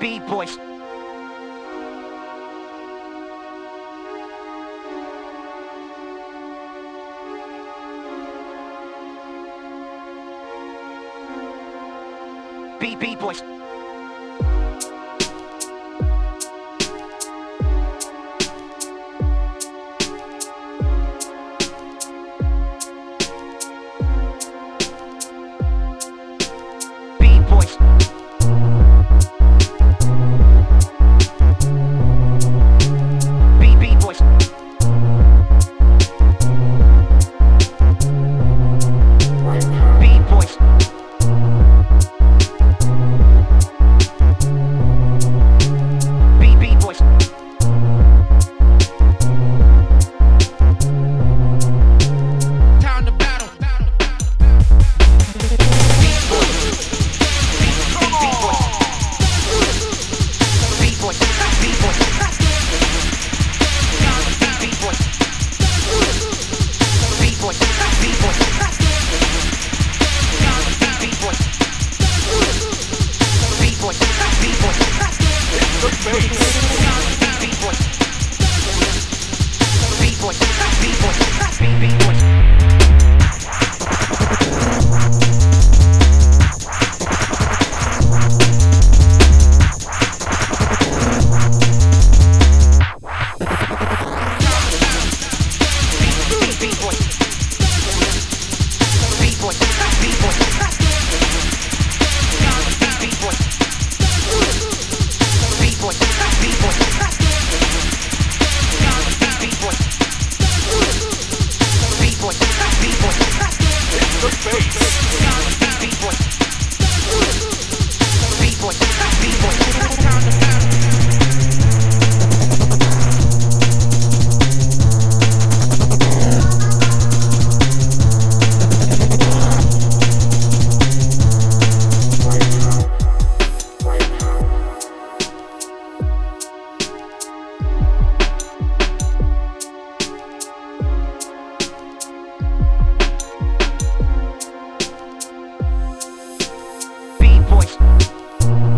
B-boys. B-boys. Thank you.